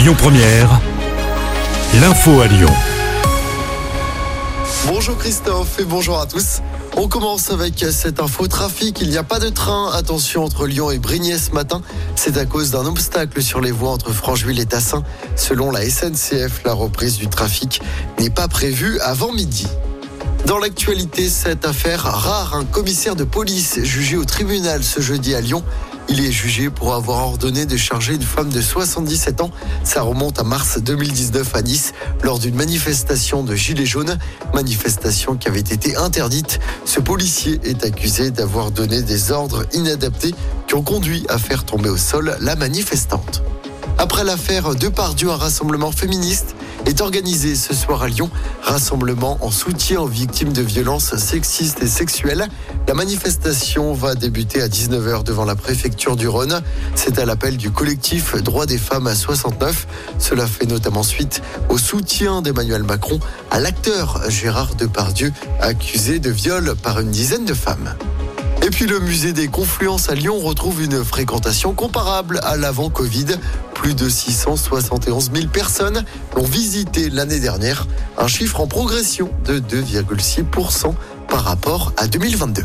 Lyon Première, l'info à Lyon. Bonjour Christophe et bonjour à tous. On commence avec cette info trafic. Il n'y a pas de train. Attention entre Lyon et Brignais ce matin. C'est à cause d'un obstacle sur les voies entre Francheville et Tassin. Selon la SNCF, la reprise du trafic n'est pas prévue avant midi. Dans l'actualité, cette affaire rare, un commissaire de police jugé au tribunal ce jeudi à Lyon. Il est jugé pour avoir ordonné de charger une femme de 77 ans. Ça remonte à mars 2019 à Nice lors d'une manifestation de Gilets jaunes, manifestation qui avait été interdite. Ce policier est accusé d'avoir donné des ordres inadaptés qui ont conduit à faire tomber au sol la manifestante. Après l'affaire Depardieu, un rassemblement féministe est organisé ce soir à Lyon. Rassemblement en soutien aux victimes de violences sexistes et sexuelles. La manifestation va débuter à 19h devant la préfecture du Rhône. C'est à l'appel du collectif Droits des femmes à 69. Cela fait notamment suite au soutien d'Emmanuel Macron à l'acteur Gérard Depardieu, accusé de viol par une dizaine de femmes. Et puis le musée des Confluences à Lyon retrouve une fréquentation comparable à l'avant Covid. Plus de 671 000 personnes l'ont visité l'année dernière, un chiffre en progression de 2,6% par rapport à 2022.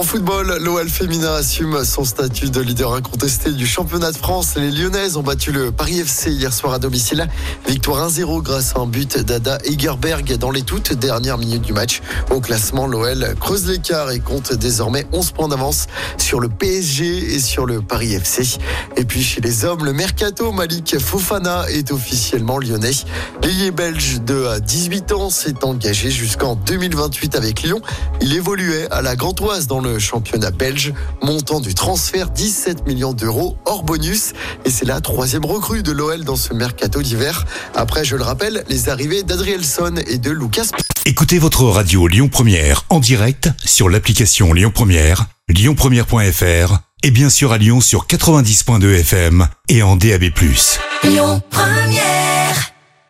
En football, l'OL féminin assume son statut de leader incontesté du championnat de France. Les Lyonnaises ont battu le Paris FC hier soir à domicile. Victoire 1-0 grâce à un but d'Ada Egerberg dans les toutes dernières minutes du match. Au classement, l'OL creuse l'écart et compte désormais 11 points d'avance sur le PSG et sur le Paris FC. Et puis chez les hommes, le mercato Malik Fofana est officiellement lyonnais. L'ailier belge de 18 ans s'est engagé jusqu'en 2028 avec Lyon. Il évoluait à la Gantoise dans le championnat belge, montant du transfert 17 millions d'euros hors bonus. Et c'est la troisième recrue de l'OL dans ce mercato d'hiver. Après, je le rappelle, les arrivées d'Adrielson et de Lucas. Écoutez votre radio Lyon Première en direct sur l'application Lyon Première, lyonpremière.fr et bien sûr à Lyon sur 90.2 FM et en DAB+. Lyon Première